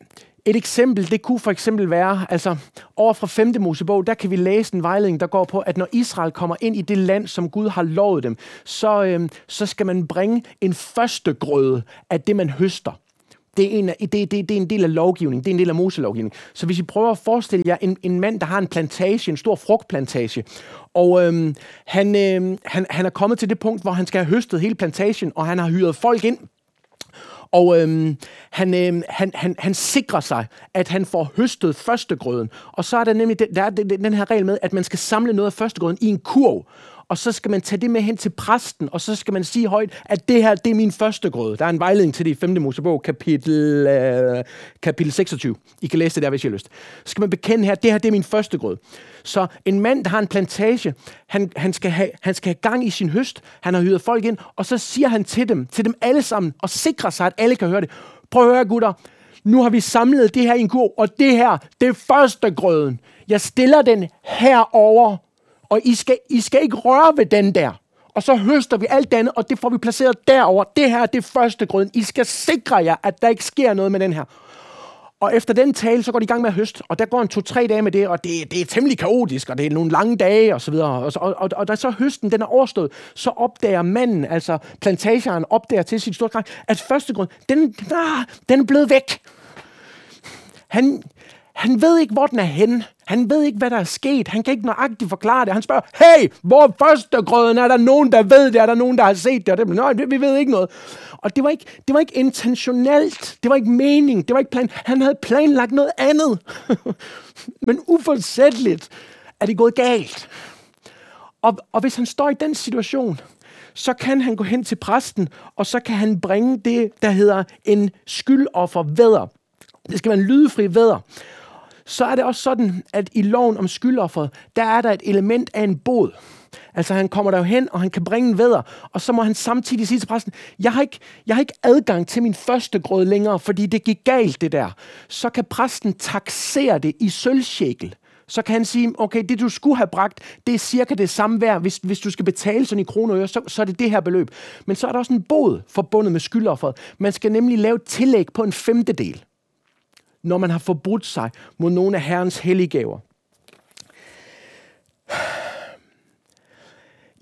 et eksempel, det kunne for eksempel være, altså over fra 5. Mosebog, der kan vi læse en vejledning, der går på, at når Israel kommer ind i det land, som Gud har lovet dem, så, øh, så skal man bringe en første grøde af det, man høster. Det er, en, det, det, det er en del af lovgivningen, det er en del af Moselovgivningen. Så hvis I prøver at forestille jer en, en mand, der har en plantage, en stor frugtplantage, og øhm, han, øhm, han, han er kommet til det punkt, hvor han skal have høstet hele plantagen, og han har hyret folk ind og øhm, han, øhm, han, han, han sikrer sig, at han får høstet førstegrøden. Og så er der nemlig den, der er den her regel med, at man skal samle noget af førstegrøden i en kurv og så skal man tage det med hen til præsten, og så skal man sige højt, at det her, det er min første grød. Der er en vejledning til det i 5. Mosebog, kapitel, øh, kapitel 26. I kan læse det der, hvis I har lyst. Så skal man bekende her, det her, det er min første grød. Så en mand, der har en plantage, han, han, skal have, han skal have gang i sin høst, han har hyret folk ind, og så siger han til dem, til dem alle sammen, og sikrer sig, at alle kan høre det. Prøv at høre, gutter, nu har vi samlet det her i en kurv, og det her, det er første grøden. Jeg stiller den herover, og I skal, I skal ikke røre ved den der. Og så høster vi alt andet, og det får vi placeret derover. Det her, det er første grøden. I skal sikre jer, at der ikke sker noget med den her. Og efter den tale, så går de i gang med at høste, og der går en to-tre dage med det, og det, det er temmelig kaotisk, og det er nogle lange dage, og så videre. Og, og, og, og da så høsten den er overstået, så opdager manden, altså plantageren, opdager til sit store gang, at første grund, den, ah, den er blevet væk. Han, han ved ikke, hvor den er henne. Han ved ikke, hvad der er sket. Han kan ikke nøjagtigt forklare det. Han spørger, hey, hvor første grøden? Er der nogen, der ved det? Er der nogen, der har set det? Og det Nej, vi ved ikke noget. Og det var ikke, det var ikke intentionelt. Det var ikke mening. Det var ikke plan. Han havde planlagt noget andet. (laughs) Men uforsætteligt er det gået galt. Og, og hvis han står i den situation, så kan han gå hen til præsten, og så kan han bringe det, der hedder en skyldoffervæder. Det skal være en lydefri væder så er det også sådan, at i loven om skyldofferet, der er der et element af en bod. Altså han kommer der hen, og han kan bringe en vædder, og så må han samtidig sige til præsten, jeg har, ikke, jeg har ikke adgang til min første grød længere, fordi det gik galt det der. Så kan præsten taxere det i sølvsjekel. Så kan han sige, okay, det du skulle have bragt, det er cirka det samme værd. Hvis, hvis du skal betale sådan i kroner og øre, så, så er det det her beløb. Men så er der også en bod forbundet med skyldofferet. Man skal nemlig lave et tillæg på en femtedel når man har forbrudt sig mod nogle af Herrens helliggaver.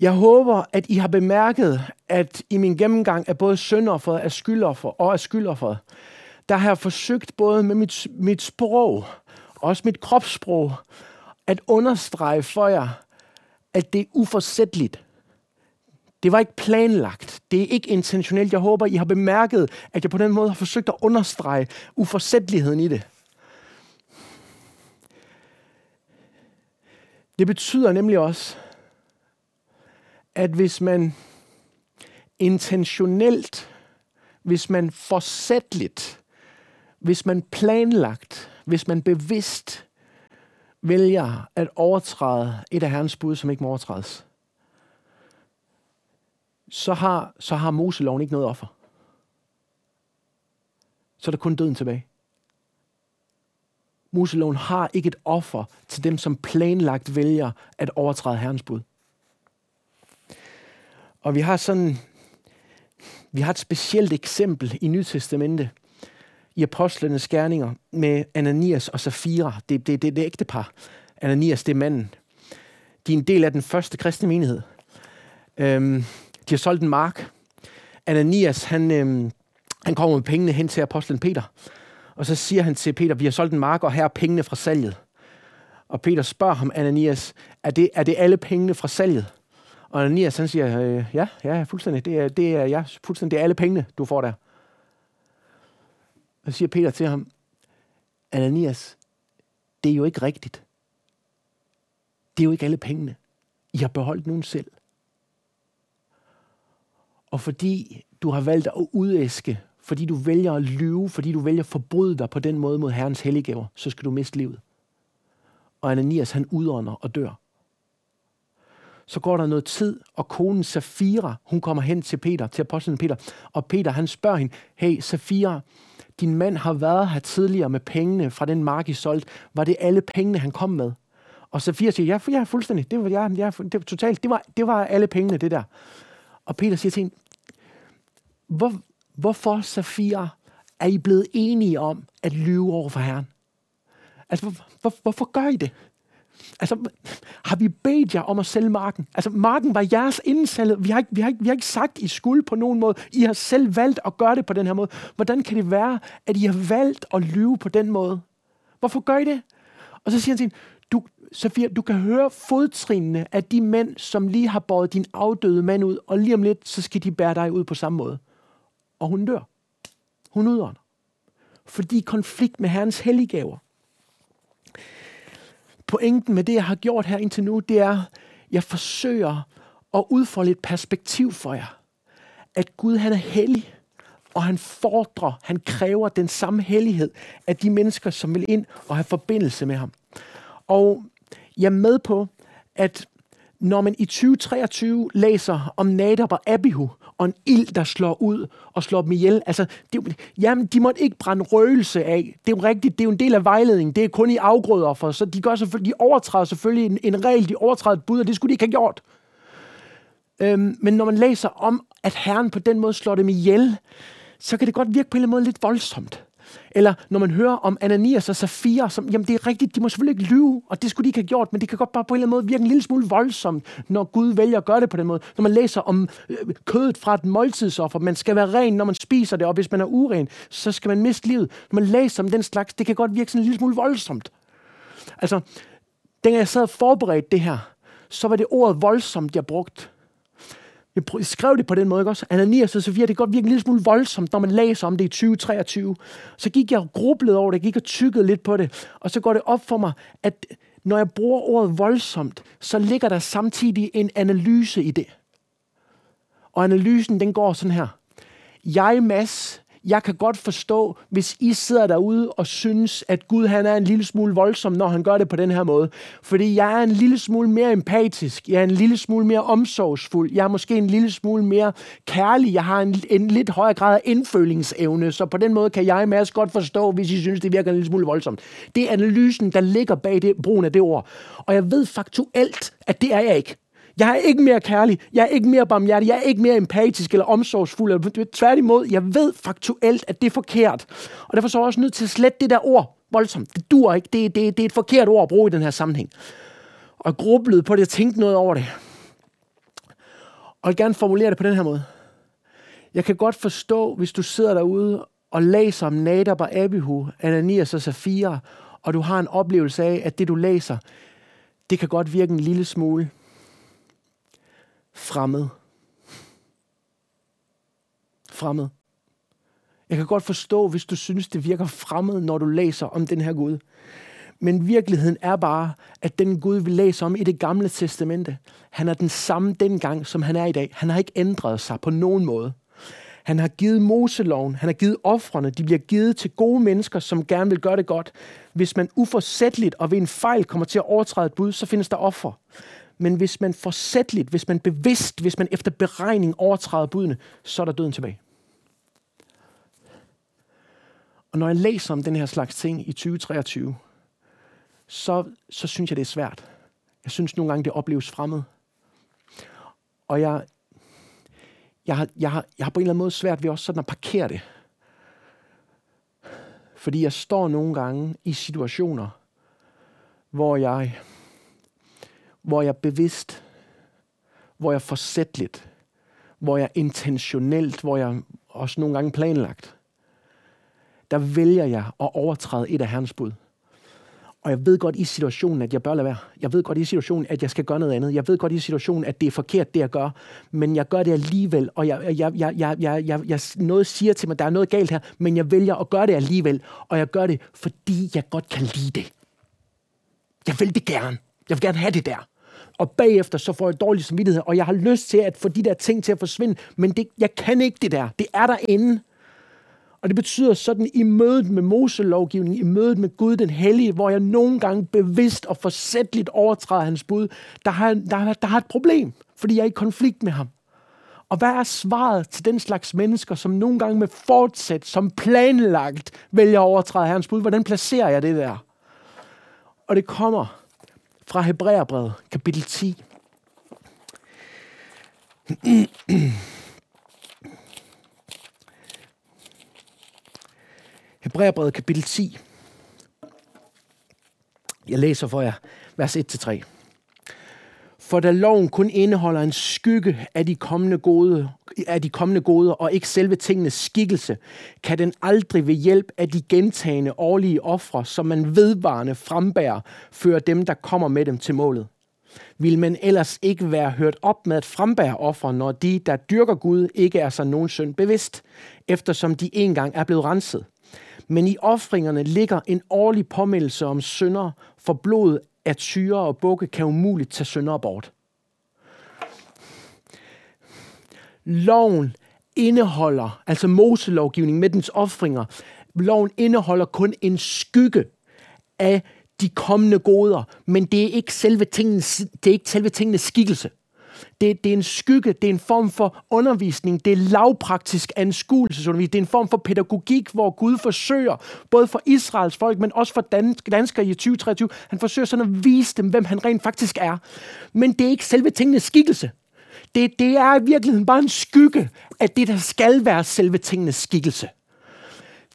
Jeg håber, at I har bemærket, at i min gennemgang af både syndofferet, af skyldoffer og af skyldofferet, der har jeg forsøgt både med mit, mit sprog, og også mit kropssprog, at understrege for jer, at det er uforsætteligt. Det var ikke planlagt. Det er ikke intentionelt. Jeg håber, I har bemærket, at jeg på den måde har forsøgt at understrege uforsætteligheden i det. Det betyder nemlig også, at hvis man intentionelt, hvis man forsætteligt, hvis man planlagt, hvis man bevidst vælger at overtræde et af Herrens bud, som ikke må overtrædes, så har, så har Moseloven ikke noget offer. Så er der kun døden tilbage. Moseloven har ikke et offer til dem, som planlagt vælger at overtræde Herrens bud. Og vi har sådan, vi har et specielt eksempel i Nytestamentet, i apostlenes gerninger med Ananias og Safira. Det, det, det, det ægte par. Ananias, det er manden. De er en del af den første kristne menighed. Øhm, de har solgt en mark. Ananias, han, øh, han kommer med pengene hen til apostlen Peter. Og så siger han til Peter, vi har solgt en mark, og her er pengene fra salget. Og Peter spørger ham, Ananias, er det, er det alle pengene fra salget? Og Ananias han siger, øh, ja, ja, fuldstændig. Det er, det er, ja, fuldstændig. Det er alle pengene, du får der. Og så siger Peter til ham, Ananias, det er jo ikke rigtigt. Det er jo ikke alle pengene. I har beholdt nogen selv. Og fordi du har valgt at udæske, fordi du vælger at lyve, fordi du vælger at forbryde dig på den måde mod Herrens helliggaver, så skal du miste livet. Og Ananias, han udånder og dør. Så går der noget tid, og konen Safira, hun kommer hen til Peter, til apostlen Peter, og Peter, han spørger hende, hey Safira, din mand har været her tidligere med pengene fra den mark, I solgte. Var det alle pengene, han kom med? Og Safira siger, ja, ja fuldstændig. Det var, ja, ja, det var totalt. Det var, det var alle pengene, det der. Og Peter siger til hende, hvor, hvorfor, Safira, er I blevet enige om at lyve over for Herren? Altså, hvor, hvor, hvorfor gør I det? Altså, har vi bedt jer om at sælge marken? Altså, marken var jeres indsalget. Vi har, ikke, vi, har ikke, vi har ikke sagt, I skulle på nogen måde. I har selv valgt at gøre det på den her måde. Hvordan kan det være, at I har valgt at lyve på den måde? Hvorfor gør I det? Og så siger han til hende, du, Sofia, du kan høre fodtrinene af de mænd, som lige har båret din afdøde mand ud, og lige om lidt, så skal de bære dig ud på samme måde og hun dør. Hun udånder. Fordi konflikt med Herrens helliggaver. Pointen med det, jeg har gjort her indtil nu, det er, jeg forsøger at udfolde et perspektiv for jer. At Gud han er hellig, og han fordrer, han kræver den samme hellighed af de mennesker, som vil ind og have forbindelse med ham. Og jeg er med på, at når man i 2023 læser om Nadab og Abihu, og en ild, der slår ud og slår dem ihjel. Altså, det, jamen, de måtte ikke brænde røgelse af. Det er jo rigtigt, det er jo en del af vejledningen. Det er kun i afgrøder for, så de, gør selvfølgelig, de overtræder selvfølgelig en, en regel, de overtræder et bud, og det skulle de ikke have gjort. Øhm, men når man læser om, at Herren på den måde slår dem ihjel, så kan det godt virke på en eller anden måde lidt voldsomt. Eller når man hører om Ananias og Safira, som, jamen det er rigtigt, de må selvfølgelig ikke lyve, og det skulle de ikke have gjort, men det kan godt bare på en eller anden måde virke en lille smule voldsomt, når Gud vælger at gøre det på den måde. Når man læser om øh, kødet fra et måltidsoffer, man skal være ren, når man spiser det, og hvis man er uren, så skal man miste livet. Når man læser om den slags, det kan godt virke sådan en lille smule voldsomt. Altså, dengang jeg sad og forberedte det her, så var det ordet voldsomt, jeg brugte. Jeg skrev det på den måde, ikke også? Ananias og Sofia, det kan godt virke en lille smule voldsomt, når man læser om det i 2023. Så gik jeg og grublede over det, jeg gik og tykkede lidt på det, og så går det op for mig, at når jeg bruger ordet voldsomt, så ligger der samtidig en analyse i det. Og analysen, den går sådan her. Jeg, Mads, jeg kan godt forstå, hvis I sidder derude og synes, at Gud han er en lille smule voldsom, når han gør det på den her måde. Fordi jeg er en lille smule mere empatisk, jeg er en lille smule mere omsorgsfuld, jeg er måske en lille smule mere kærlig, jeg har en, en lidt højere grad af indfølingsevne, så på den måde kan jeg med godt forstå, hvis I synes, det virker en lille smule voldsomt. Det er analysen, der ligger bag det, brugen af det ord. Og jeg ved faktuelt, at det er jeg ikke. Jeg er ikke mere kærlig, jeg er ikke mere barmhjertig, jeg er ikke mere empatisk eller omsorgsfuld. Eller, tværtimod, jeg ved faktuelt, at det er forkert. Og derfor så er jeg også nødt til at slette det der ord voldsomt. Det dur ikke. Det, det, det er et forkert ord at bruge i den her sammenhæng. Og jeg grublede på det, jeg tænkte noget over det. Og jeg vil gerne formulere det på den her måde. Jeg kan godt forstå, hvis du sidder derude og læser om Nadab og Abihu, Ananias og Safira, og du har en oplevelse af, at det du læser, det kan godt virke en lille smule fremmed. Fremmed. Jeg kan godt forstå, hvis du synes, det virker fremmed, når du læser om den her Gud. Men virkeligheden er bare, at den Gud, vi læser om i det gamle testamente, han er den samme dengang, som han er i dag. Han har ikke ændret sig på nogen måde. Han har givet Moseloven, han har givet offrene, de bliver givet til gode mennesker, som gerne vil gøre det godt. Hvis man uforsætteligt og ved en fejl kommer til at overtræde et bud, så findes der offer. Men hvis man forsætligt, hvis man bevidst, hvis man efter beregning overtræder budene, så er der døden tilbage. Og når jeg læser om den her slags ting i 2023, så, så synes jeg, det er svært. Jeg synes nogle gange, det opleves fremmed. Og jeg, jeg, har, jeg, har, jeg har på en eller anden måde svært ved også sådan at parkere det. Fordi jeg står nogle gange i situationer, hvor jeg hvor jeg bevidst, hvor jeg forsætligt, hvor jeg intentionelt, hvor jeg også nogle gange planlagt, der vælger jeg at overtræde et af Herrens bud. Og jeg ved godt i situationen, at jeg bør lade være. Jeg ved godt i situationen, at jeg skal gøre noget andet. Jeg ved godt i situationen, at det er forkert, det jeg gør. Men jeg gør det alligevel, og jeg, jeg, jeg, jeg, jeg, jeg, jeg, noget siger til mig, at der er noget galt her, men jeg vælger at gøre det alligevel. Og jeg gør det, fordi jeg godt kan lide det. Jeg vil det gerne. Jeg vil gerne have det der og bagefter så får jeg dårlig samvittighed, og jeg har lyst til at få de der ting til at forsvinde, men det, jeg kan ikke det der. Det er derinde. Og det betyder sådan i mødet med Moselovgivningen, i mødet med Gud den Hellige, hvor jeg nogle gange bevidst og forsætteligt overtræder hans bud, der har, der, der har et problem, fordi jeg er i konflikt med ham. Og hvad er svaret til den slags mennesker, som nogle gange med fortsæt, som planlagt, vælger at overtræde hans bud? Hvordan placerer jeg det der? Og det kommer fra Hebræerbrevet, kapitel 10. Hebræerbrevet, kapitel 10. Jeg læser for jer vers 1-3. For da loven kun indeholder en skygge af de kommende gode, af de kommende gode og ikke selve tingenes skikkelse, kan den aldrig ved hjælp af de gentagende årlige ofre, som man vedvarende frembærer, føre dem, der kommer med dem til målet. Vil man ellers ikke være hørt op med at frembære ofre, når de, der dyrker Gud, ikke er sig nogen synd bevidst, eftersom de engang er blevet renset? Men i offringerne ligger en årlig påmeldelse om synder, for blodet at syre og bukke kan umuligt tage synder bort. loven indeholder, altså Moselovgivningen med dens offringer, loven indeholder kun en skygge af de kommende goder, men det er ikke selve tingens, det er ikke selve tingenes skikkelse. Det, det er en skygge, det er en form for undervisning, det er lavpraktisk anskuelsesundervisning, det er en form for pædagogik, hvor Gud forsøger, både for Israels folk, men også for dansk, danskere i 2023, han forsøger sådan at vise dem, hvem han rent faktisk er. Men det er ikke selve tingenes skikkelse. Det, det er i virkeligheden bare en skygge af det, der skal være selve tingenes skikkelse.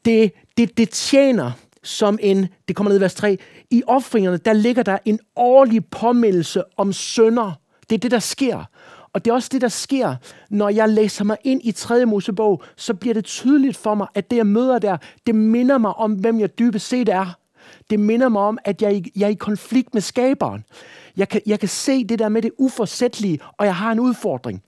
Det, det, det tjener som en, det kommer ned i vers 3, i offringerne, der ligger der en årlig påmindelse om sønder. Det er det, der sker. Og det er også det, der sker, når jeg læser mig ind i 3. Mosebog, så bliver det tydeligt for mig, at det, jeg møder der, det minder mig om, hvem jeg dybest set er. Det minder mig om, at jeg, jeg er i konflikt med skaberen. Jeg kan, jeg kan se det der med det uforsættelige, og jeg har en udfordring.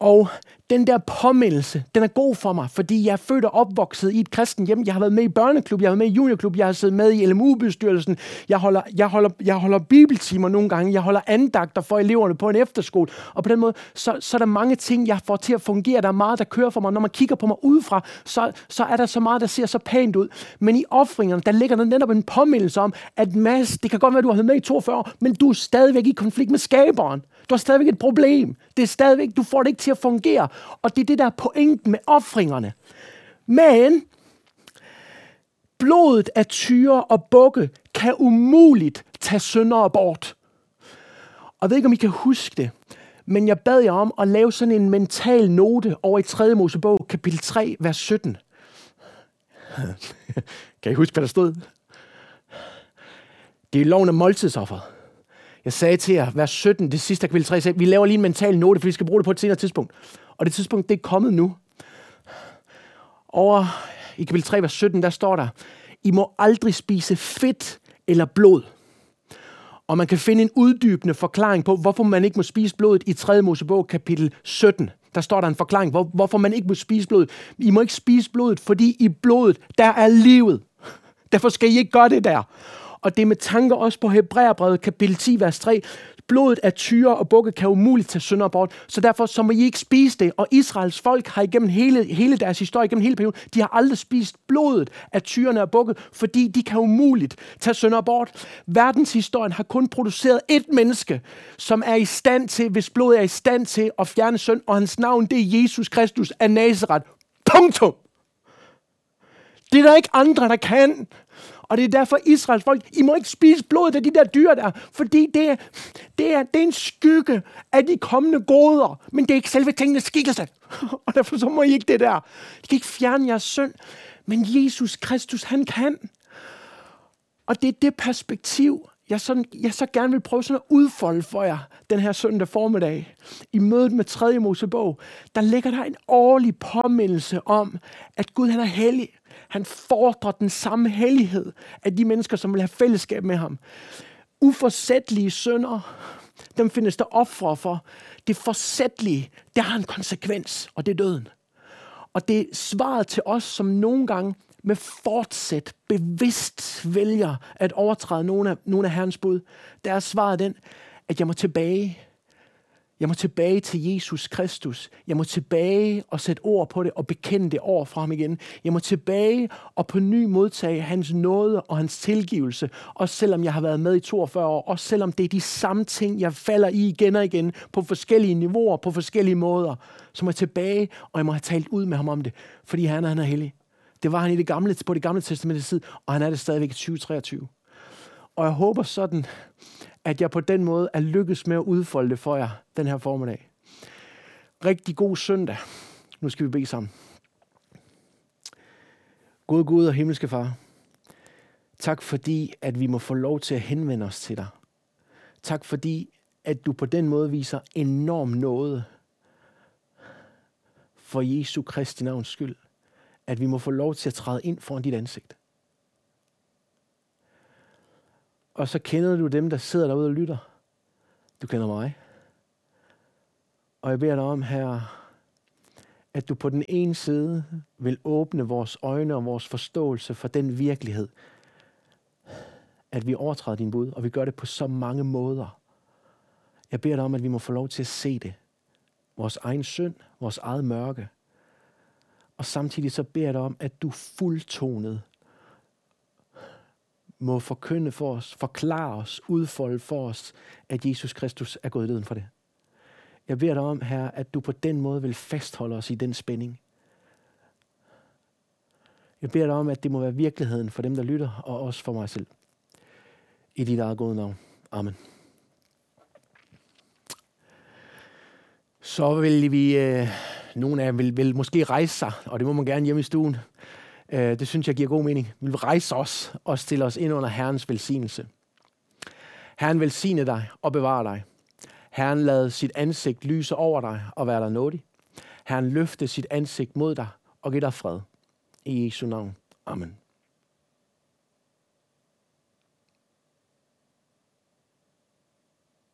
Og den der påmindelse, den er god for mig, fordi jeg er født og opvokset i et kristen hjem. Jeg har været med i børneklub, jeg har været med i juniorklub, jeg har siddet med i LMU-bestyrelsen. Jeg holder, jeg, holder, jeg holder bibeltimer nogle gange, jeg holder andagter for eleverne på en efterskole. Og på den måde, så, så er der mange ting, jeg får til at fungere. Der er meget, der kører for mig. Når man kigger på mig udefra, så, så er der så meget, der ser så pænt ud. Men i offringerne, der ligger der netop en påmindelse om, at Mads, det kan godt være, du har været med i 42 år, men du er stadigvæk i konflikt med skaberen. Du har stadigvæk et problem. Det er stadigvæk, du får det ikke til at fungere. Og det er det, der er pointen med offringerne. Men blodet af tyre og bukke kan umuligt tage syndere bort. Og jeg ved ikke, om I kan huske det, men jeg bad jer om at lave sådan en mental note over i 3. Mosebog, kapitel 3, vers 17. kan I huske, hvad der stod? Det er loven af måltidsofferet. Jeg sagde til jer, vers 17, det sidste kapitel 3, sagde, vi laver lige en mental note, for vi skal bruge det på et senere tidspunkt. Og det tidspunkt, det er kommet nu. Over i kapitel 3, vers 17, der står der, I må aldrig spise fedt eller blod. Og man kan finde en uddybende forklaring på, hvorfor man ikke må spise blodet i 3. Mosebog, kapitel 17. Der står der en forklaring, hvor, hvorfor man ikke må spise blodet. I må ikke spise blodet, fordi i blodet, der er livet. Derfor skal I ikke gøre det der. Og det er med tanker også på Hebræerbrevet kapitel 10, vers 3. Blodet af tyre og bukke kan umuligt tage synder bort, så derfor så må I ikke spise det. Og Israels folk har igennem hele, hele deres historie, igennem hele perioden, de har aldrig spist blodet af tyrene og bukke, fordi de kan umuligt tage synder bort. Verdenshistorien har kun produceret et menneske, som er i stand til, hvis blodet er i stand til at fjerne synd, og hans navn det er Jesus Kristus af Nazareth. Punktum! Det er der ikke andre, der kan. Og det er derfor Israels folk, I må ikke spise blodet af de der dyr der, fordi det er, det er, det er en skygge af de kommende goder, men det er ikke selve tingenes skikkelse. (laughs) Og derfor så må I ikke det der. I kan ikke fjerne jeres synd, men Jesus Kristus, han kan. Og det er det perspektiv, jeg, sådan, jeg så gerne vil prøve sådan at udfolde for jer den her søndag formiddag. I mødet med 3. Mosebog, der ligger der en årlig påmindelse om, at Gud han er hellig. Han fordrer den samme hellighed af de mennesker, som vil have fællesskab med ham. Uforsættelige sønder, dem findes der ofre for. Det forsættelige, det har en konsekvens, og det er døden. Og det er svaret til os, som nogle gange med fortsæt bevidst vælger at overtræde nogle af, nogle af Herrens bud, der er svaret den, at jeg må tilbage jeg må tilbage til Jesus Kristus. Jeg må tilbage og sætte ord på det og bekende det over for ham igen. Jeg må tilbage og på ny modtage hans nåde og hans tilgivelse. Også selvom jeg har været med i 42 år. Også selvom det er de samme ting, jeg falder i igen og igen på forskellige niveauer, på forskellige måder. Så må jeg tilbage, og jeg må have talt ud med ham om det. Fordi han, han er hellig. Det var han i det gamle, på det gamle testamentets tid, og han er det stadigvæk i 2023. Og jeg håber sådan, at jeg på den måde er lykkedes med at udfolde det for jer den her formiddag. Rigtig god søndag. Nu skal vi bede sammen. Gud Gud og himmelske far, tak fordi, at vi må få lov til at henvende os til dig. Tak fordi, at du på den måde viser enorm noget for Jesu Kristi navns skyld. At vi må få lov til at træde ind foran dit ansigt. Og så kender du dem, der sidder derude og lytter. Du kender mig. Og jeg beder dig om, her, at du på den ene side vil åbne vores øjne og vores forståelse for den virkelighed, at vi overtræder din bud, og vi gør det på så mange måder. Jeg beder dig om, at vi må få lov til at se det, vores egen synd, vores eget mørke. Og samtidig så beder jeg dig om, at du fuldtonet må forkynde for os, forklare os, udfolde for os, at Jesus Kristus er gået i døden for det. Jeg beder dig om, her, at du på den måde vil fastholde os i den spænding. Jeg beder dig om, at det må være virkeligheden for dem, der lytter, og også for mig selv. I dit eget gode navn. Amen. Så vil vi, øh, nogle af jer vil, vil måske rejse sig, og det må man gerne hjemme i stuen. Øh, det synes jeg giver god mening. Vi vil rejse os og stille os ind under Herrens velsignelse. Herren velsigne dig og bevare dig. Herren lad sit ansigt lyse over dig og være dig nådig. Herren løfte sit ansigt mod dig og give dig fred. I Jesu navn. Amen.